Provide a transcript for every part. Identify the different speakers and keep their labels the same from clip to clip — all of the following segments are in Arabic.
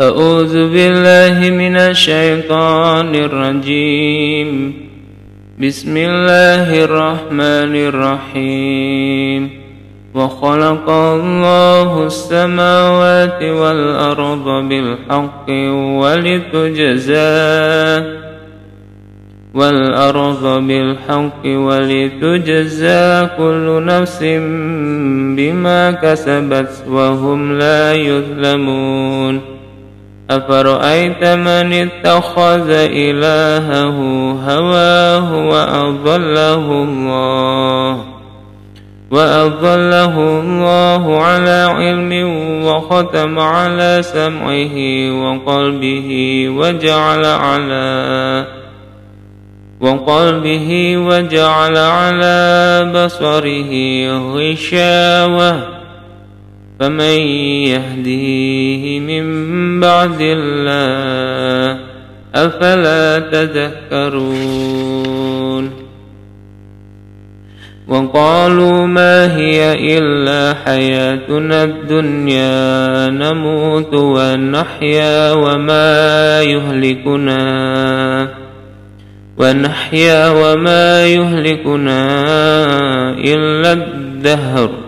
Speaker 1: أعوذ بالله من الشيطان الرجيم. بسم الله الرحمن الرحيم. وخلق الله السماوات والأرض بالحق ولتجزى والأرض بالحق ولتجزى كل نفس بما كسبت وهم لا يظلمون. أفرأيت من اتخذ إلهه هواه وأضله الله وأضله الله على علم وختم على سمعه وقلبه وجعل على وقلبه وجعل على بصره غشاوة فمن يهديه من بعد الله أفلا تذكرون وقالوا ما هي إلا حياتنا الدنيا نموت ونحيا وما يهلكنا ونحيا وما يهلكنا إلا الدهر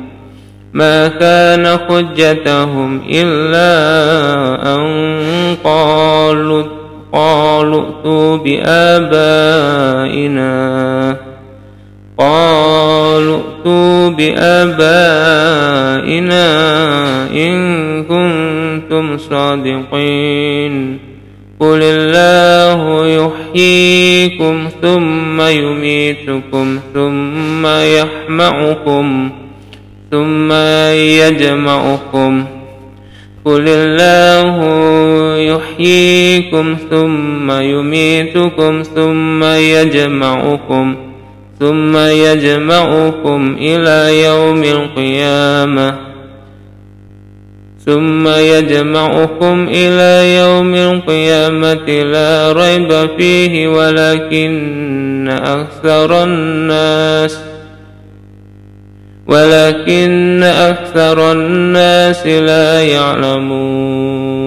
Speaker 1: ما كان حجتهم إلا أن قالوا قالوا ائتوا بآبائنا قالوا ائتوا بآبائنا إن كنتم صادقين قل الله يحييكم ثم يميتكم ثم يحمعكم ثم يجمعكم. قل الله يحييكم ثم يميتكم ثم يجمعكم. ثم يجمعكم إلى يوم القيامة. ثم يجمعكم إلى يوم القيامة لا ريب فيه ولكن أكثر الناس ولكن أكثر الناس لا يعلمون